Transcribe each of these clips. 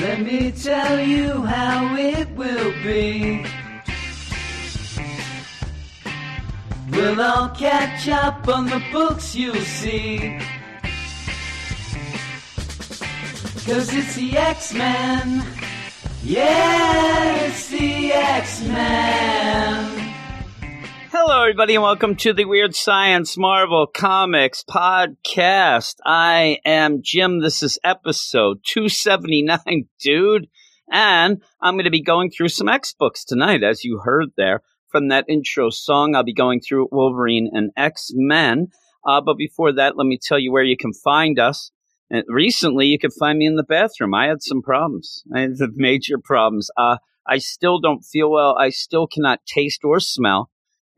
Let me tell you how it will be. We'll all catch up on the books you'll see. Cause it's the X-Men. Yeah, it's the X-Men. Hello, everybody, and welcome to the Weird Science Marvel Comics podcast. I am Jim. This is episode 279, dude. And I'm going to be going through some X books tonight, as you heard there from that intro song. I'll be going through Wolverine and X Men. Uh, but before that, let me tell you where you can find us. And recently, you could find me in the bathroom. I had some problems. I had major problems. Uh, I still don't feel well. I still cannot taste or smell.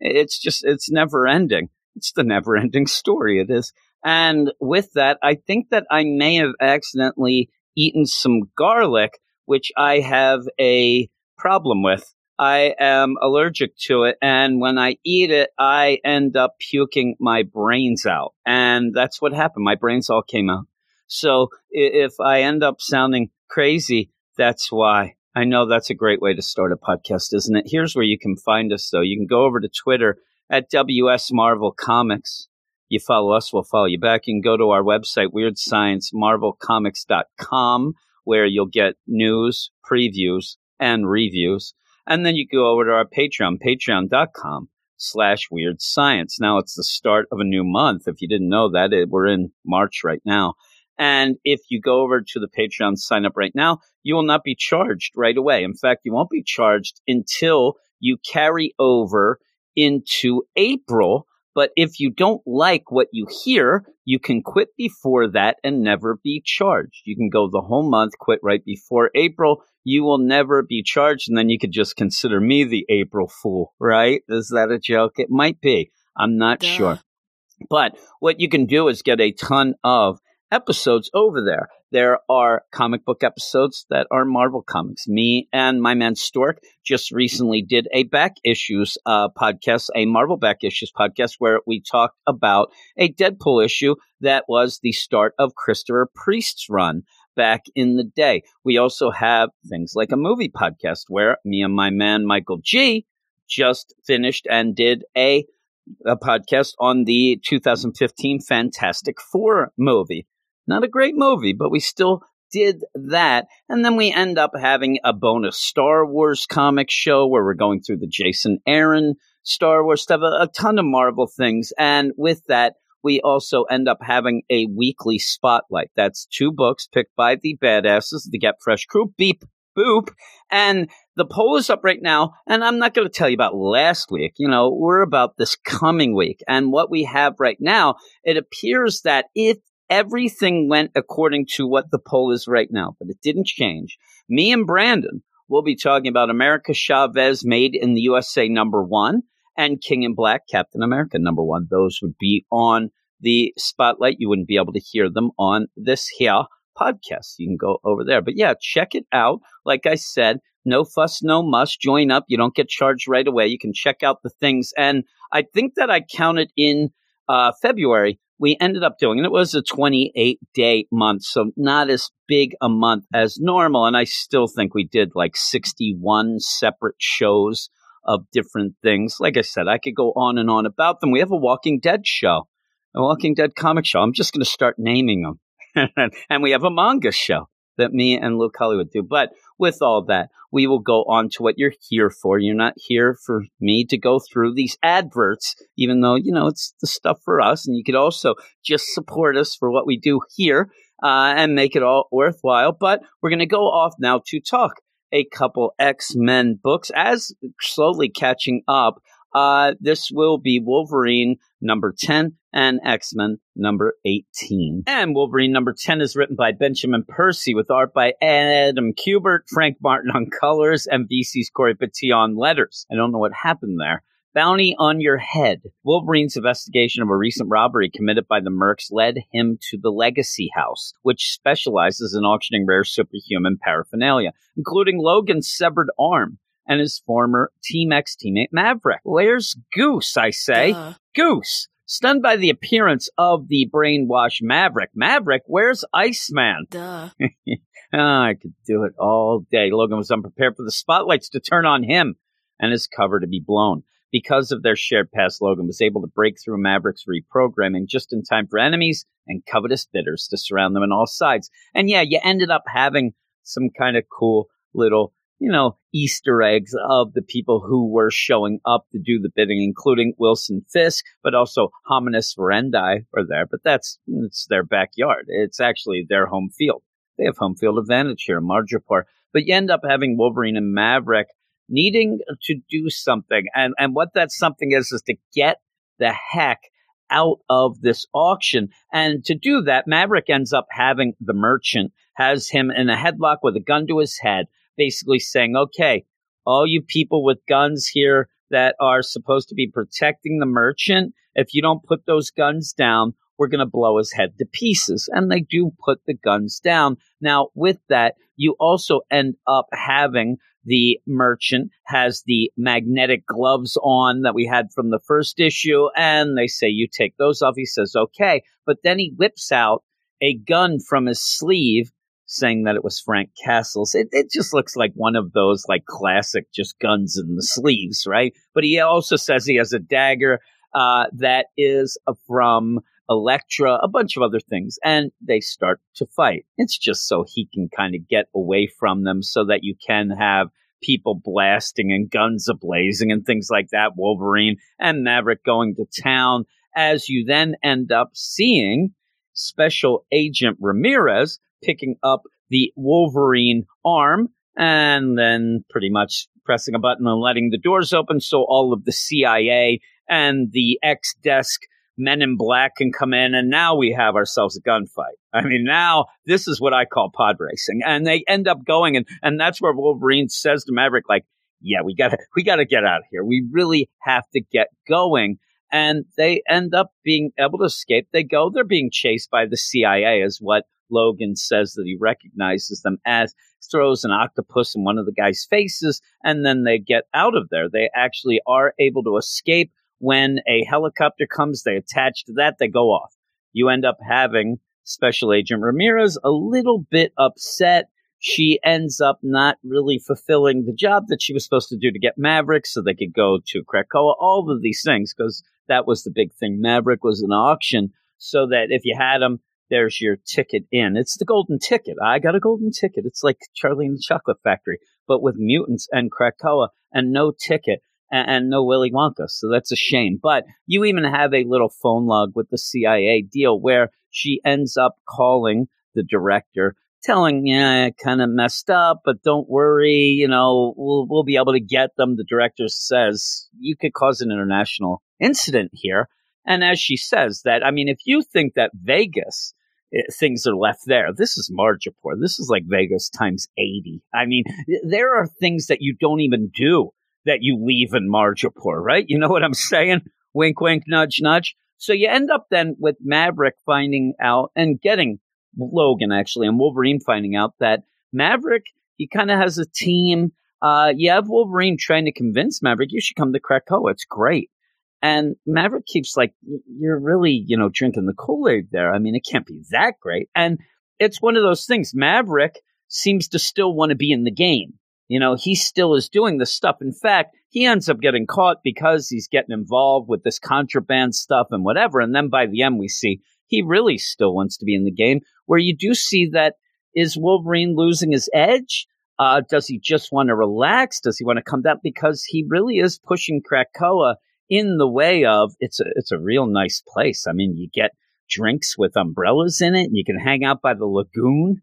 It's just, it's never ending. It's the never ending story. It is. And with that, I think that I may have accidentally eaten some garlic, which I have a problem with. I am allergic to it. And when I eat it, I end up puking my brains out. And that's what happened. My brains all came out. So if I end up sounding crazy, that's why. I know that's a great way to start a podcast, isn't it? Here's where you can find us, though. You can go over to Twitter at WS Marvel Comics. You follow us, we'll follow you back. You can go to our website, weirdsciencemarvelcomics.com, where you'll get news, previews, and reviews. And then you go over to our Patreon, patreon.com slash weird science. Now it's the start of a new month. If you didn't know that, it, we're in March right now. And if you go over to the Patreon sign up right now, you will not be charged right away. In fact, you won't be charged until you carry over into April. But if you don't like what you hear, you can quit before that and never be charged. You can go the whole month, quit right before April. You will never be charged. And then you could just consider me the April fool, right? Is that a joke? It might be. I'm not Duh. sure. But what you can do is get a ton of episodes over there. There are comic book episodes that are Marvel comics. Me and my man Stork just recently did a back issues uh, podcast, a Marvel back issues podcast, where we talked about a Deadpool issue that was the start of Christopher Priest's run back in the day. We also have things like a movie podcast where me and my man Michael G just finished and did a a podcast on the 2015 Fantastic Four movie. Not a great movie, but we still did that. And then we end up having a bonus Star Wars comic show where we're going through the Jason Aaron Star Wars stuff, a, a ton of Marvel things. And with that, we also end up having a weekly spotlight. That's two books picked by the badasses, the Get Fresh crew, Beep Boop. And the poll is up right now. And I'm not going to tell you about last week. You know, we're about this coming week. And what we have right now, it appears that if everything went according to what the poll is right now, but it didn't change. Me and Brandon will be talking about America Chavez made in the USA number one and King in Black Captain America number one. Those would be on the spotlight. You wouldn't be able to hear them on this here podcast. You can go over there. But yeah, check it out. Like I said, no fuss, no muss. Join up. You don't get charged right away. You can check out the things. And I think that I counted in uh, February we ended up doing, and it was a 28 day month, so not as big a month as normal. And I still think we did like 61 separate shows of different things. Like I said, I could go on and on about them. We have a Walking Dead show, a Walking Dead comic show. I'm just going to start naming them. and we have a manga show that me and Luke Hollywood do. But with all that, we will go on to what you're here for. You're not here for me to go through these adverts, even though, you know, it's the stuff for us. And you could also just support us for what we do here uh, and make it all worthwhile. But we're going to go off now to talk a couple X Men books as slowly catching up. Uh, this will be Wolverine number 10 and X Men number 18. And Wolverine number 10 is written by Benjamin Percy with art by Adam Kubert, Frank Martin on colors, and VC's Cory Petit on letters. I don't know what happened there. Bounty on Your Head. Wolverine's investigation of a recent robbery committed by the Mercs led him to the Legacy House, which specializes in auctioning rare superhuman paraphernalia, including Logan's severed arm and his former Team X teammate Maverick. Where's Goose, I say? Duh. Goose. stunned by the appearance of the brainwashed Maverick. Maverick, where's Iceman? Duh. oh, I could do it all day. Logan was unprepared for the spotlights to turn on him and his cover to be blown. Because of their shared past, Logan was able to break through Maverick's reprogramming just in time for enemies and covetous bidders to surround them on all sides. And yeah, you ended up having some kind of cool little, you know, Easter eggs of the people who were showing up to do the bidding, including Wilson Fisk, but also Homines Verendi are there. But that's it's their backyard. It's actually their home field. They have home field advantage here in Madripoor. But you end up having Wolverine and Maverick needing to do something. And, and what that something is, is to get the heck out of this auction. And to do that, Maverick ends up having the merchant, has him in a headlock with a gun to his head, basically saying, okay, all you people with guns here that are supposed to be protecting the merchant, if you don't put those guns down, we're going to blow his head to pieces. And they do put the guns down. Now, with that, you also end up having the merchant has the magnetic gloves on that we had from the first issue. And they say, you take those off. He says, okay. But then he whips out a gun from his sleeve saying that it was Frank Castle's. It, it just looks like one of those like classic just guns in the sleeves, right? But he also says he has a dagger uh, that is from Elektra, a bunch of other things, and they start to fight. It's just so he can kind of get away from them so that you can have people blasting and guns ablazing and things like that. Wolverine and Maverick going to town as you then end up seeing Special Agent Ramirez picking up the Wolverine arm and then pretty much pressing a button and letting the doors open so all of the CIA and the X desk men in black can come in and now we have ourselves a gunfight. I mean, now this is what I call pod racing. And they end up going and, and that's where Wolverine says to Maverick, like, yeah, we gotta, we gotta get out of here. We really have to get going. And they end up being able to escape. They go, they're being chased by the CIA is what Logan says that he recognizes them as, throws an octopus in one of the guy's faces, and then they get out of there. They actually are able to escape when a helicopter comes, they attach to that, they go off. You end up having Special Agent Ramirez a little bit upset. She ends up not really fulfilling the job that she was supposed to do to get Maverick so they could go to Krakoa, all of these things, because that was the big thing. Maverick was an auction so that if you had him, there's your ticket in. It's the golden ticket. I got a golden ticket. It's like Charlie and the Chocolate Factory, but with mutants and Krakoa and no ticket and, and no Willy Wonka. So that's a shame. But you even have a little phone log with the CIA deal where she ends up calling the director telling, yeah, kind of messed up, but don't worry, you know, we'll, we'll be able to get them. The director says, you could cause an international incident here. And as she says that, I mean, if you think that Vegas, things are left there, this is Madripoor. This is like Vegas times 80. I mean, there are things that you don't even do that you leave in Madripoor, right? You know what I'm saying? Wink, wink, nudge, nudge. So you end up then with Maverick finding out and getting Logan actually and Wolverine finding out that Maverick, he kind of has a team. Uh, you have Wolverine trying to convince Maverick, you should come to Krakoa. It's great. And Maverick keeps like, you're really, you know, drinking the Kool Aid there. I mean, it can't be that great. And it's one of those things. Maverick seems to still want to be in the game. You know, he still is doing this stuff. In fact, he ends up getting caught because he's getting involved with this contraband stuff and whatever. And then by the end, we see he really still wants to be in the game. Where you do see that is Wolverine losing his edge? Uh, does he just want to relax? Does he want to come down? Because he really is pushing Krakoa in the way of it's a it's a real nice place. I mean, you get drinks with umbrellas in it. And you can hang out by the lagoon,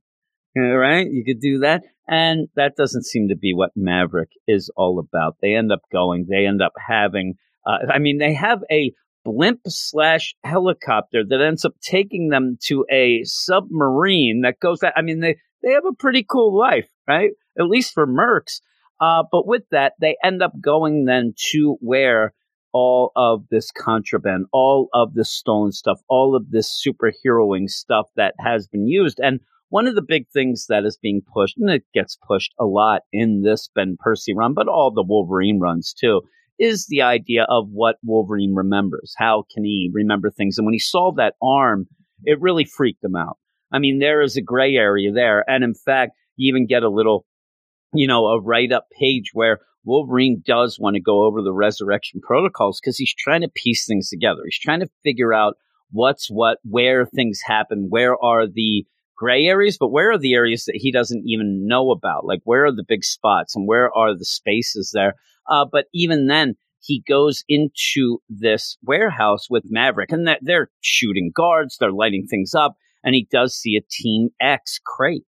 right? You could do that. And that doesn't seem to be what Maverick is all about. They end up going, they end up having, uh, I mean, they have a blimp slash helicopter that ends up taking them to a submarine that goes that I mean, they, they have a pretty cool life, right? At least for mercs. Uh, but with that, they end up going then to where all of this contraband, all of this stolen stuff, all of this superheroing stuff that has been used. And one of the big things that is being pushed, and it gets pushed a lot in this Ben Percy run, but all the Wolverine runs too, is the idea of what Wolverine remembers. How can he remember things? And when he saw that arm, it really freaked him out. I mean, there is a gray area there. And in fact, you even get a little, you know, a write up page where Wolverine does want to go over the resurrection protocols because he's trying to piece things together. He's trying to figure out what's what, where things happen, where are the gray areas, but where are the areas that he doesn't even know about? Like, where are the big spots and where are the spaces there? Uh, but even then, he goes into this warehouse with Maverick, and that they're shooting guards, they're lighting things up, and he does see a Team X crate.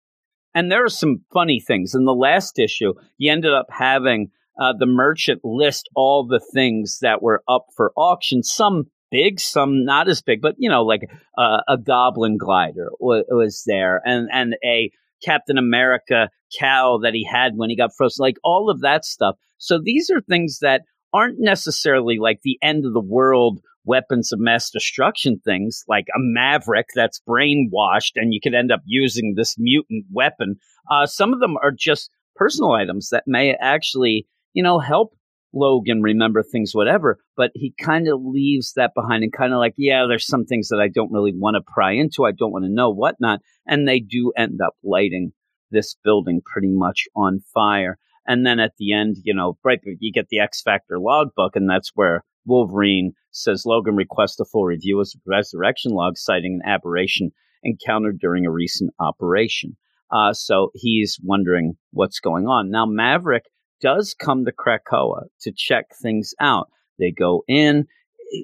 And there are some funny things. In the last issue, he ended up having uh, the merchant list all the things that were up for auction, some big, some not as big, but you know, like uh, a Goblin glider was, was there, and and a Captain America cow that he had when he got frozen, like all of that stuff. So these are things that aren't necessarily like the end of the world weapons of mass destruction things, like a maverick that's brainwashed and you could end up using this mutant weapon. Uh, some of them are just personal items that may actually, you know, help Logan remember things, whatever. But he kind of leaves that behind and kind of like, yeah, there's some things that I don't really want to pry into. I don't want to know whatnot. And they do end up lighting this building pretty much on fire. And then at the end, you know, right, you get the X Factor logbook, and that's where Wolverine says Logan requests a full review of the resurrection log, citing an aberration encountered during a recent operation. Uh, so he's wondering what's going on. Now, Maverick does come to Krakoa to check things out. They go in,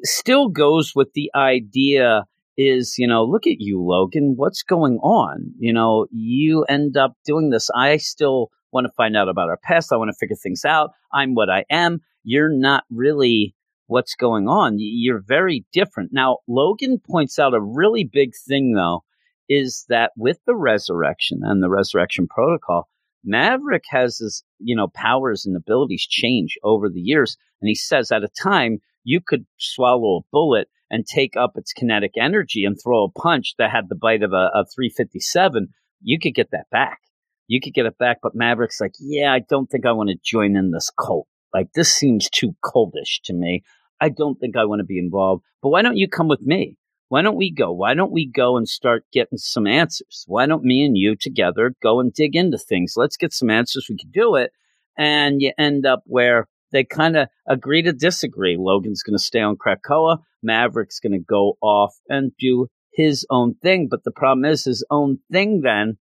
still goes with the idea is, you know, look at you, Logan. What's going on? You know, you end up doing this. I still want to find out about our past. I want to figure things out. I'm what I am. You're not really what's going on. You're very different. Now, Logan points out a really big thing, though, is that with the resurrection and the resurrection protocol, Maverick has his, you know, powers and abilities change over the years. And he says at a time, you could swallow a bullet and take up its kinetic energy and throw a punch that had the bite of a, a 357. You could get that back. You could get it back. But Maverick's like, yeah, I don't think I want to join in this cult. Like, this seems too coldish to me. I don't think I want to be involved. But why don't you come with me? Why don't we go? Why don't we go and start getting some answers? Why don't me and you together go and dig into things? Let's get some answers. We can do it. And you end up where they kind of agree to disagree. Logan's going to stay on Krakoa. Maverick's going to go off and do his own thing. But the problem is, his own thing then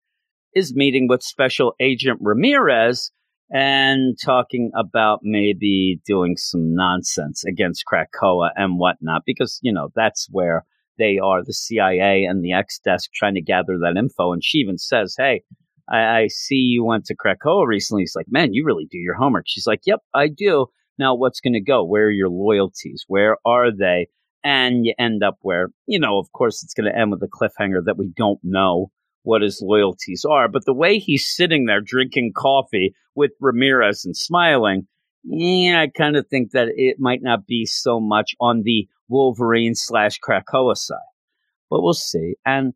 is meeting with Special Agent Ramirez and talking about maybe doing some nonsense against Krakoa and whatnot, because, you know, that's where they are the CIA and the X desk trying to gather that info. And she even says, Hey, I, I see you went to Krakoa recently. He's like, Man, you really do your homework. She's like, Yep, I do. Now, what's going to go? Where are your loyalties? Where are they? And you end up where, you know, of course, it's going to end with a cliffhanger that we don't know what his loyalties are. But the way he's sitting there drinking coffee with Ramirez and smiling, yeah, I kind of think that it might not be so much on the Wolverine slash Krakoa side. But we'll see. And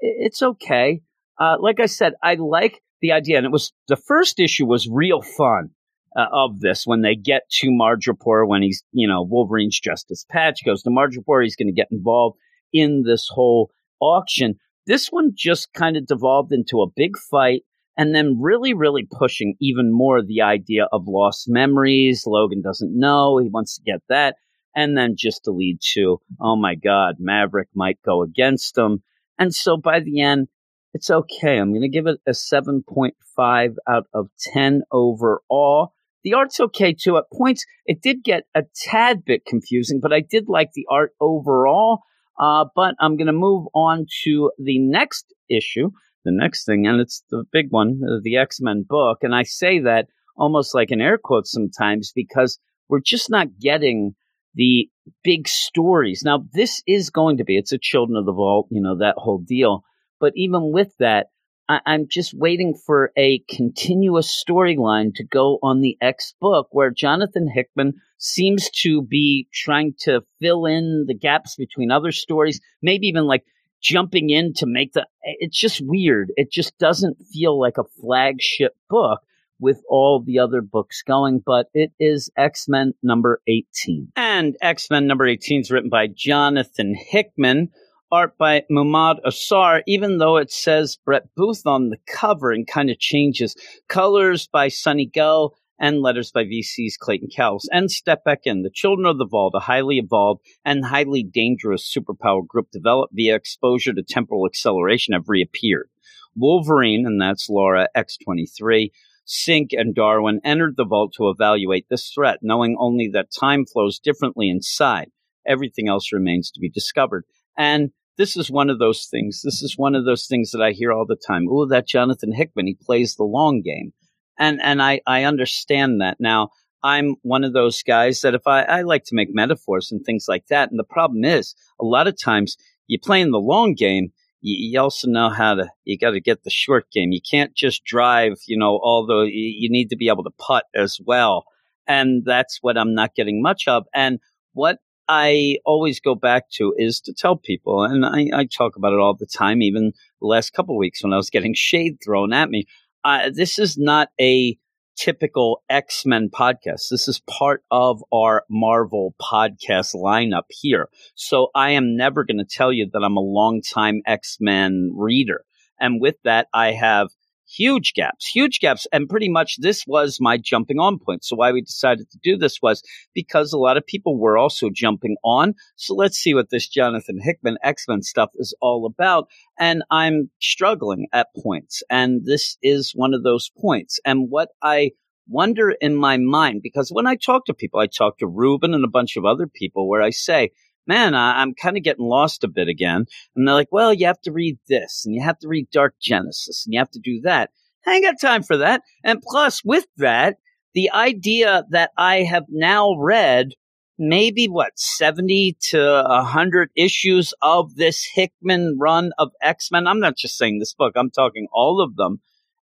it's okay. Uh, like I said, I like the idea. And it was the first issue was real fun uh, of this when they get to Madripoor when he's, you know, Wolverine's just as Patch goes to Madripoor. He's going to get involved in this whole auction. This one just kind of devolved into a big fight and then really, really pushing even more the idea of lost memories. Logan doesn't know. He wants to get that and then just to lead to, oh my God, Maverick might go against them. And so by the end, it's okay. I'm going to give it a 7.5 out of 10 overall. The art's okay too. At points, it did get a tad bit confusing, but I did like the art overall. Uh, but I'm going to move on to the next issue, the next thing, and it's the big one, the X Men book. And I say that almost like in air quotes sometimes because we're just not getting the big stories. Now, this is going to be, it's a Children of the Vault, you know, that whole deal. But even with that, I- am just waiting for a continuous storyline to go on the X book where Jonathan Hickman seems to be trying to fill in the gaps between other stories, maybe even like jumping in to make the, it's just weird. It just doesn't feel like a flagship book with all the other books going, but it is X Men number 18. And X Men number 18 is written by Jonathan Hickman, art by Muhammad Asrar, even though it says Brett Booth on the cover and kind of changes. Colors by Sunny Gho and letters by VC's Clayton Cowles. And step back in. The Children of the Vault, a highly evolved and highly dangerous superpower group developed via exposure to temporal acceleration, have reappeared. Wolverine, and that's Laura X23, Synch, and Darwin entered the vault to evaluate this threat, knowing only that time flows differently inside. Everything else remains to be discovered. And this is one of those things. This is one of those things that I hear all the time. Oh, that Jonathan Hickman, he plays the long game. And and I, I understand that. Now, I'm one of those guys that if I, I like to make metaphors and things like that. And the problem is a lot of times you play in the long game, you, you also know how to you got to get the short game. You can't just drive, you know, although you, you need to be able to putt as well. And that's what I'm not getting much of. And what I always go back to is to tell people, and I, I talk about it all the time, even the last couple weeks when I was getting shade thrown at me. Uh, this is not a typical X Men podcast. This is part of our Marvel podcast lineup here. So I am never going to tell you that I'm a longtime X Men reader. And with that, I have huge gaps, huge gaps. And pretty much this was my jumping on point. So why we decided to do this was because a lot of people were also jumping on. So let's see what this Jonathan Hickman X-Men stuff is all about. And I'm struggling at points. And this is one of those points. And what I wonder in my mind, because when I talk to people, I talk to Ruben and a bunch of other people where I say, man, I, am kind of getting lost a bit again. And they're like, well, you have to read this and you have to read Dark Genesis and you have to do that. I ain't got time for that. And plus, with that, the idea that I have now read maybe what 70 to 100 issues of this Hickman run of X-Men. I'm not just saying this book, I'm talking all of them.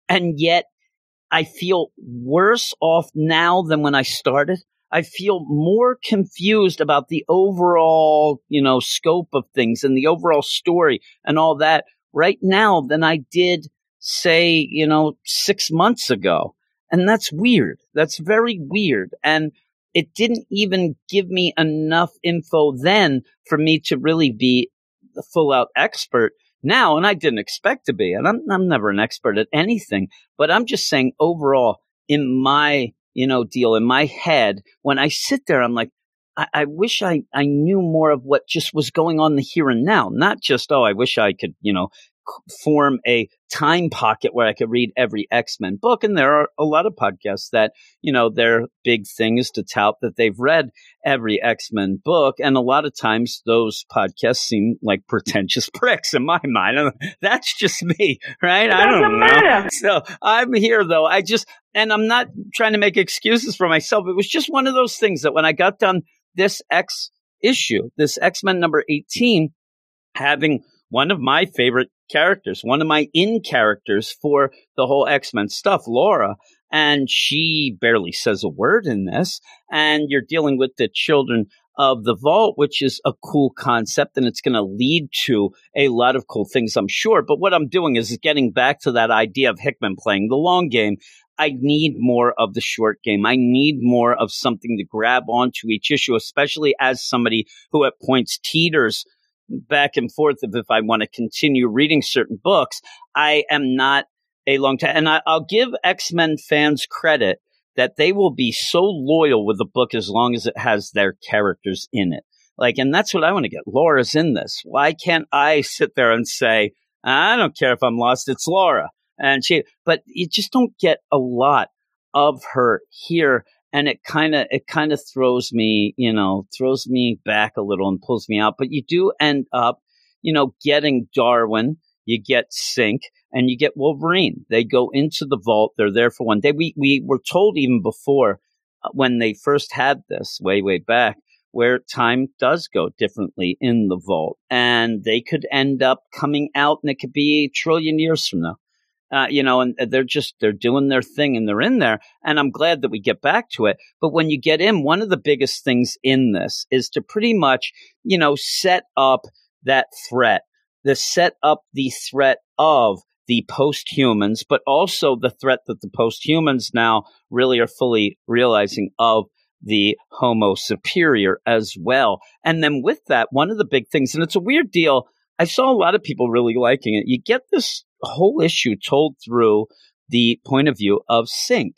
And yet I feel worse off now than when I started. I feel more confused about the overall, you know, scope of things and the overall story and all that right now than I did, say, you know, six months ago. And that's weird. That's very weird. And it didn't even give me enough info then for me to really be the full out expert now. And I didn't expect to be. And I'm, I'm never an expert at anything, but I'm just saying overall in my you know, deal in my head, when I sit there, I'm like, I, I wish I, I knew more of what just was going on the here and now, not just, oh, I wish I could, you know, form a time pocket where I could read every X Men book. And there are a lot of podcasts that, you know, their big thing is to tout that they've read every X Men book. And a lot of times those podcasts seem like pretentious pricks in my mind. That's just me, right? I don't know. So I'm here though. I just, and I'm not trying to make excuses for myself. It was just one of those things that when I got done this X issue, this X Men number 18, having one of my favorite characters, one of my in characters for the whole X Men stuff, Laura. And she barely says a word in this. And you're dealing with the children of the vault, which is a cool concept and it's going to lead to a lot of cool things, I'm sure. But what I'm doing is getting back to that idea of Hickman playing the long game. I need more of the short game. I need more of something to grab onto each issue, especially as somebody who at points teeters back and forth of if I want to continue reading certain books. I am not a long time, and I, I'll give X Men fans credit that they will be so loyal with the book as long as it has their characters in it. Like, and that's what I want to get. Laura's in this. Why can't I sit there and say, I don't care if I'm lost, it's Laura. And she, but you just don't get a lot of her here and it kind of it kind of throws me you know throws me back a little and pulls me out but you do end up you know getting darwin you get Synch, and you get wolverine. They go into the vault they're there for one day. We we were told even before uh, when they first had this way way back where time does go differently in the vault and they could end up coming out and it could be a trillion years from now uh, you know, and they're just they're doing their thing and they're in there. And I'm glad that we get back to it. But when you get in, one of the biggest things in this is to pretty much, you know, set up that threat, the set up the threat of the post humans, but also the threat that the post humans now really are fully realizing of the Homo superior as well. And then with that, one of the big things, and it's a weird deal, I saw a lot of people really liking it. You get this whole issue told through the point of view of Synch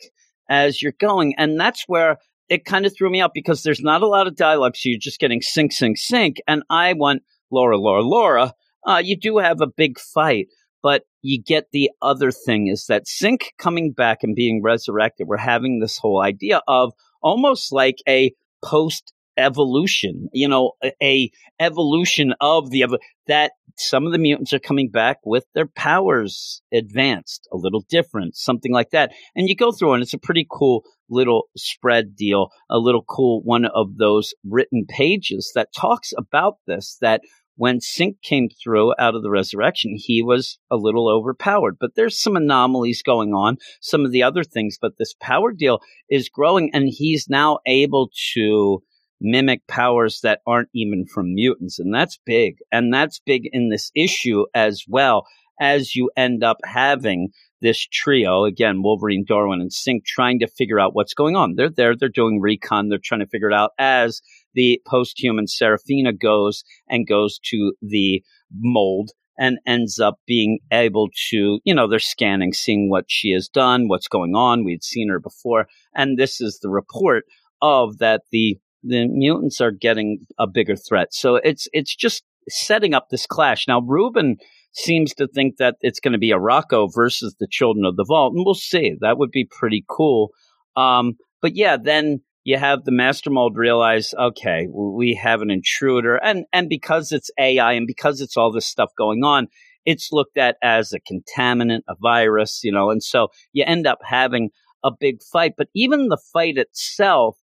as you're going. And that's where it kind of threw me out because there's not a lot of dialogue. So you're just getting Synch, Synch, Synch. And I want Laura, Laura, Laura. Uh, you do have a big fight, but you get the other thing is that Synch coming back and being resurrected. We're having this whole idea of almost like a post evolution, you know, a, a evolution of the that some of the mutants are coming back with their powers advanced, a little different, something like that. And you go through and it's a pretty cool little spread deal, a little cool one of those written pages that talks about this that when Synch came through out of the resurrection, he was a little overpowered. But there's some anomalies going on, some of the other things, but this power deal is growing and he's now able to mimic powers that aren't even from mutants. And that's big. And that's big in this issue as well as you end up having this trio again, Wolverine, Darwin, and Synch trying to figure out what's going on. They're there, they're doing recon, they're trying to figure it out as the post-human Serafina goes and goes to the mold and ends up being able to, you know, they're scanning, seeing what she has done, what's going on. We'd seen her before. And this is the report of that the the mutants are getting a bigger threat. So it's it's just setting up this clash. Now Ruben seems to think that it's going to be Arakko versus the Children of the Vault, and we'll see. That would be pretty cool. Um, but yeah, then you have the master mold realize, okay, we have an intruder, and and because it's AI and because it's all this stuff going on, it's looked at as a contaminant, a virus, you know, and so you end up having a big fight. But even the fight itself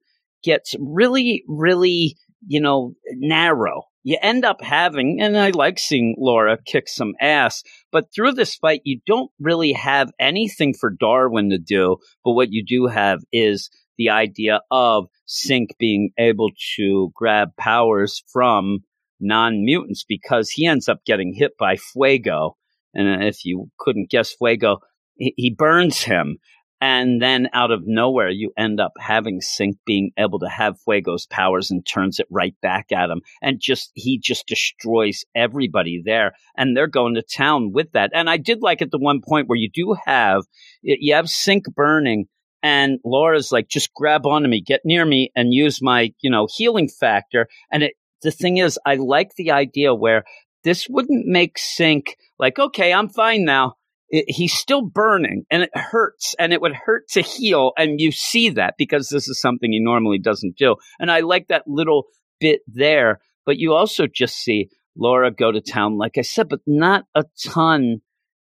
gets really, really, you know, narrow. You end up having, and I like seeing Laura kick some ass, but through this fight, you don't really have anything for Darwin to do. But what you do have is the idea of Synch being able to grab powers from non mutants because he ends up getting hit by Fuego. And if you couldn't guess Fuego, he burns him. And then out of nowhere, you end up having Synch being able to have Fuego's powers and turns it right back at him. And just, he just destroys everybody there. And they're going to town with that. And I did like at the one point where you do have, you have Synch burning and Laura's like, just grab onto me, get near me, and use my, you know, healing factor. And it, the thing is, I like the idea where this wouldn't make Synch like, okay, I'm fine now. It, he's still burning and it hurts and it would hurt to heal. And you see that because this is something he normally doesn't do. And I like that little bit there. But you also just see Laura go to town, like I said, but not a ton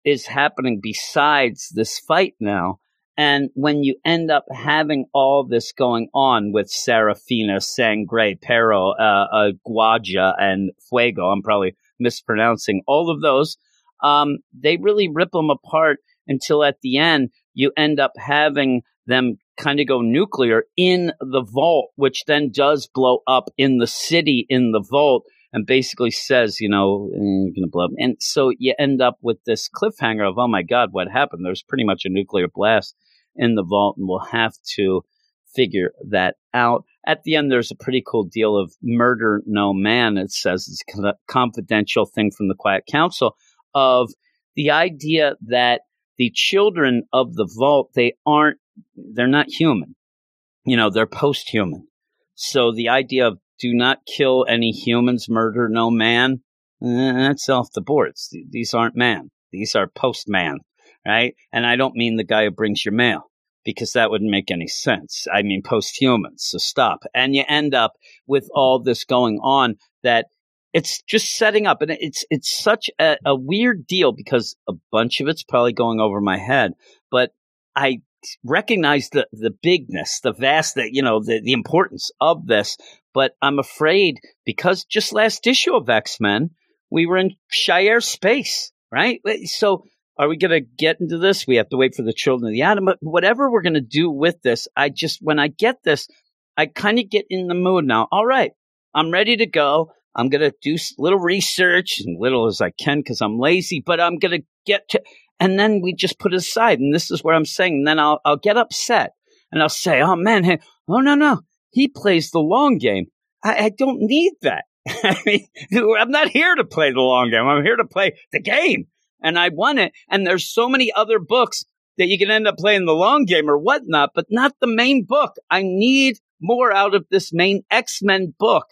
is happening besides this fight now. And when you end up having all this going on with Serafina, Sangre, Pero, uh, uh, Guaja, and Fuego, I'm probably mispronouncing all of those, um, they really rip them apart until at the end you end up having them kind of go nuclear in the vault, which then does blow up in the city in the vault and basically says, you know, going to blow up. And so you end up with this cliffhanger of, oh my God, what happened? There's pretty much a nuclear blast in the vault, and we'll have to figure that out. At the end, there's a pretty cool deal of murder no man. It says it's a confidential thing from the Quiet Council of the idea that the children of the vault they aren't they're not human. You know, they're post-human. So the idea of do not kill any humans, murder no man, eh, that's off the boards. These aren't man. These are post-man right? And I don't mean the guy who brings your mail because that wouldn't make any sense. I mean post-humans. So stop. And you end up with all this going on that it's just setting up and it's it's such a, a weird deal because a bunch of it's probably going over my head, but I recognize the the bigness, the vast, the you know, the, the importance of this. But I'm afraid because just last issue of X Men, we were in Shi'ar space, right? So are we going to get into this? We have to wait for the children of the atom. But whatever we're going to do with this, I just, when I get this, I kind of get in the mood now. All right, I'm ready to go. I'm going to do little research little as I can because I'm lazy, but I'm going to get to, and then we just put it aside. And this is where I'm saying, and then I'll I'll get upset and I'll say, "Oh man, hey, oh no no, he plays the long game. I, I don't need that. I mean, I'm not here to play the long game. I'm here to play the game, and I won it. And there's so many other books that you can end up playing the long game or whatnot, but not the main book. I need more out of this main X Men book.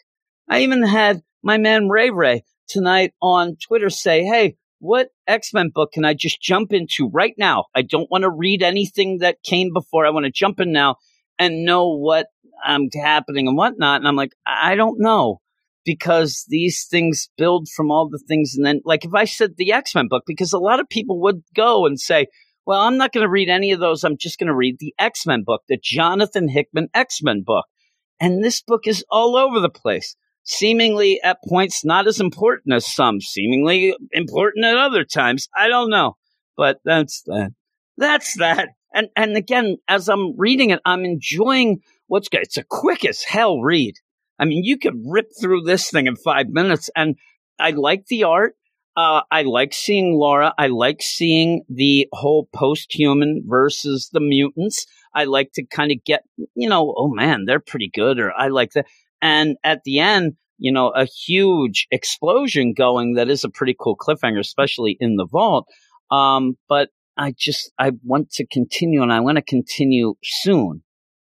I even had my man Ray Ray tonight on Twitter say, Hey, what X Men book can I just jump into right now? I don't want to read anything that came before. I want to jump in now and know what um, happening and whatnot. And I'm like, I don't know because these things build from all the things. And then, like, if I said the X Men book, because a lot of people would go and say, well, I'm not going to read any of those. I'm just going to read the X Men book, the Jonathan Hickman X Men book. And this book is all over the place, seemingly at points not as important as some, seemingly important at other times. I don't know. But that's that. That's that. And and again, as I'm reading it, I'm enjoying what's good. It's a quick as hell read. I mean, you could rip through this thing in five minutes. And I like the art. Uh, I like seeing Laura. I like seeing the whole post-human versus the mutants. I like to kind of get, you know, oh man, they're pretty good, or I like that. And at the end, you know, a huge explosion going that is a pretty cool cliffhanger, especially in the vault. Um, but I just, I want to continue and I want to continue soon,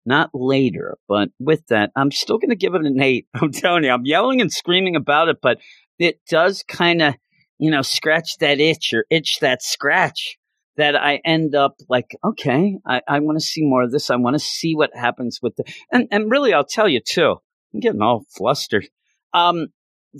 not later. But with that, I'm still going to give it an eight. I'm telling you, I'm yelling and screaming about it, but it does kind of you know, scratch that itch or itch that scratch that I end up like, okay, I, I want to see more of this. I want to see what happens with the, and, and really, I'll tell you too, I'm getting all flustered. Um,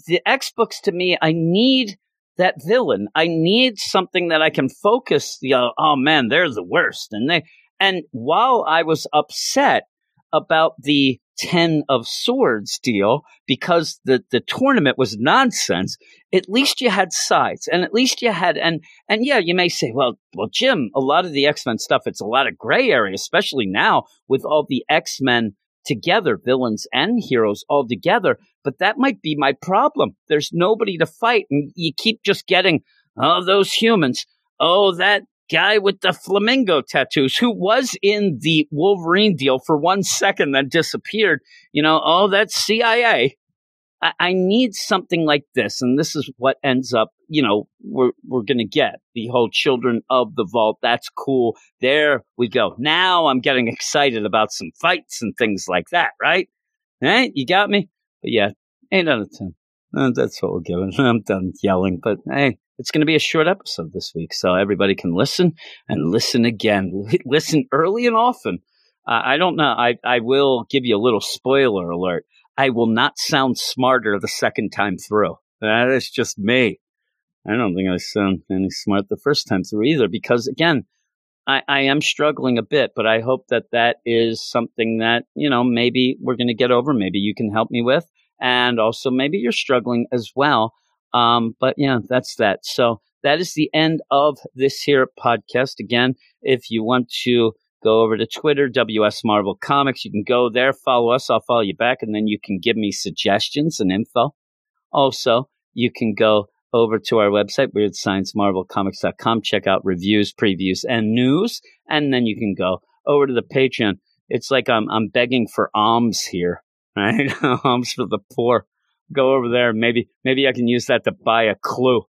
the X books to me, I need that villain. I need something that I can focus the, uh, oh man, they're the worst. And they, and while I was upset about the 10 of swords deal because the, the tournament was nonsense, at least you had sides and at least you had, and, and yeah, you may say, well, well, Jim, a lot of the X-Men stuff, it's a lot of gray area, especially now with all the X-Men together, villains and heroes all together. But that might be my problem. There's nobody to fight and you keep just getting, oh, those humans. Oh, that guy with the flamingo tattoos who was in the Wolverine deal for one second, then disappeared. You know, oh, that's CIA. I, I need something like this, and this is what ends up. You know, we're we're gonna get the whole Children of the Vault. That's cool. There we go. Now I'm getting excited about some fights and things like that. Right? Right? You got me. But yeah, eight out of ten. Uh, that's what we're giving. I'm done yelling, but hey, it's going to be a short episode this week, so everybody can listen and listen again. listen early and often. Uh, I don't know. I, I will give you a little spoiler alert. I will not sound smarter the second time through. That is just me. I don't think I sound any smart the first time through either, because again, I, I am struggling a bit, but I hope that that is something that, you know, maybe we're going to get over. Maybe you can help me with. And also, maybe you're struggling as well. Um, but yeah, that's that. So that is the end of this here podcast. Again, if you want to go over to Twitter, WS Marvel Comics, you can go there, follow us. I'll follow you back, and then you can give me suggestions and info. Also, you can go over to our website, weirdsciencemarvelcomics.com, check out reviews, previews, and news. And then you can go over to the Patreon. It's like I'm, I'm begging for alms here, right? alms for the poor go over there. Maybe maybe I can use that to buy a clue.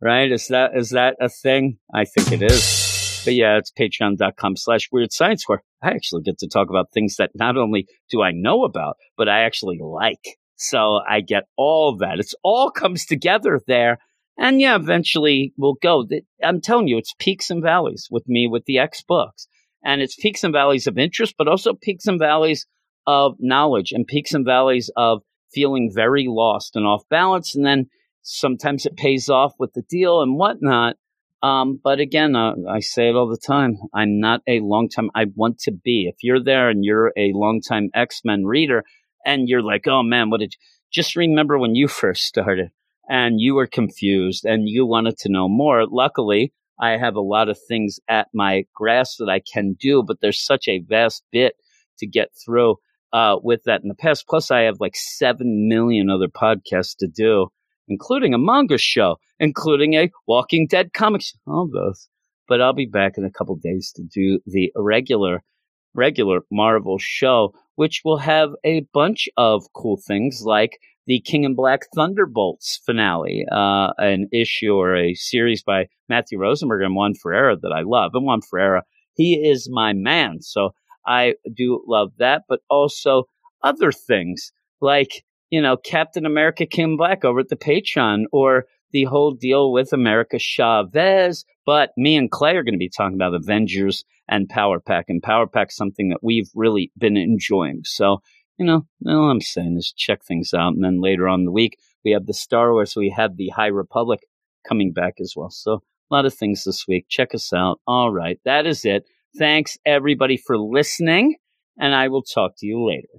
Right? Is that is that a thing? I think it is. But yeah, it's patreon.com slash weird science where I actually get to talk about things that not only do I know about, but I actually like. So I get all that. It's all comes together there. And yeah, eventually we'll go. I'm telling you, it's peaks and valleys with me with the X books. And it's peaks and valleys of interest, but also peaks and valleys of knowledge and peaks and valleys of feeling very lost and off balance. And then sometimes it pays off with the deal and whatnot. Um, but again, uh, I say it all the time. I'm not a long time. I want to be. If you're there and you're a long time X Men reader, and you're like, "Oh man, what did?" You? Just remember when you first started, and you were confused, and you wanted to know more. Luckily, I have a lot of things at my grasp that I can do, but there's such a vast bit to get through uh, with that in the past. Plus, I have like 7 million other podcasts to do, including a manga show, including a Walking Dead comics. All those. but I'll be back in a couple days to do the regular regular Marvel show, which will have a bunch of cool things like the King in Black Thunderbolts finale, uh, an issue or a series by Matthew Rosenberg and Juan Ferreyra that I love. And Juan Ferreyra, he is my man. So I do love that, but also other things like, you know, Captain America King Black over at the Patreon or the whole deal with America Chavez. But me and Clay are going to be talking about Avengers and Power Pack, and Power Pack something that we've really been enjoying. So, you know, all I'm saying is check things out. And then later on the week, we have the Star Wars, we have the High Republic coming back as well. So, a lot of things this week. Check us out. All right, that is it. Thanks everybody for listening, and I will talk to you later.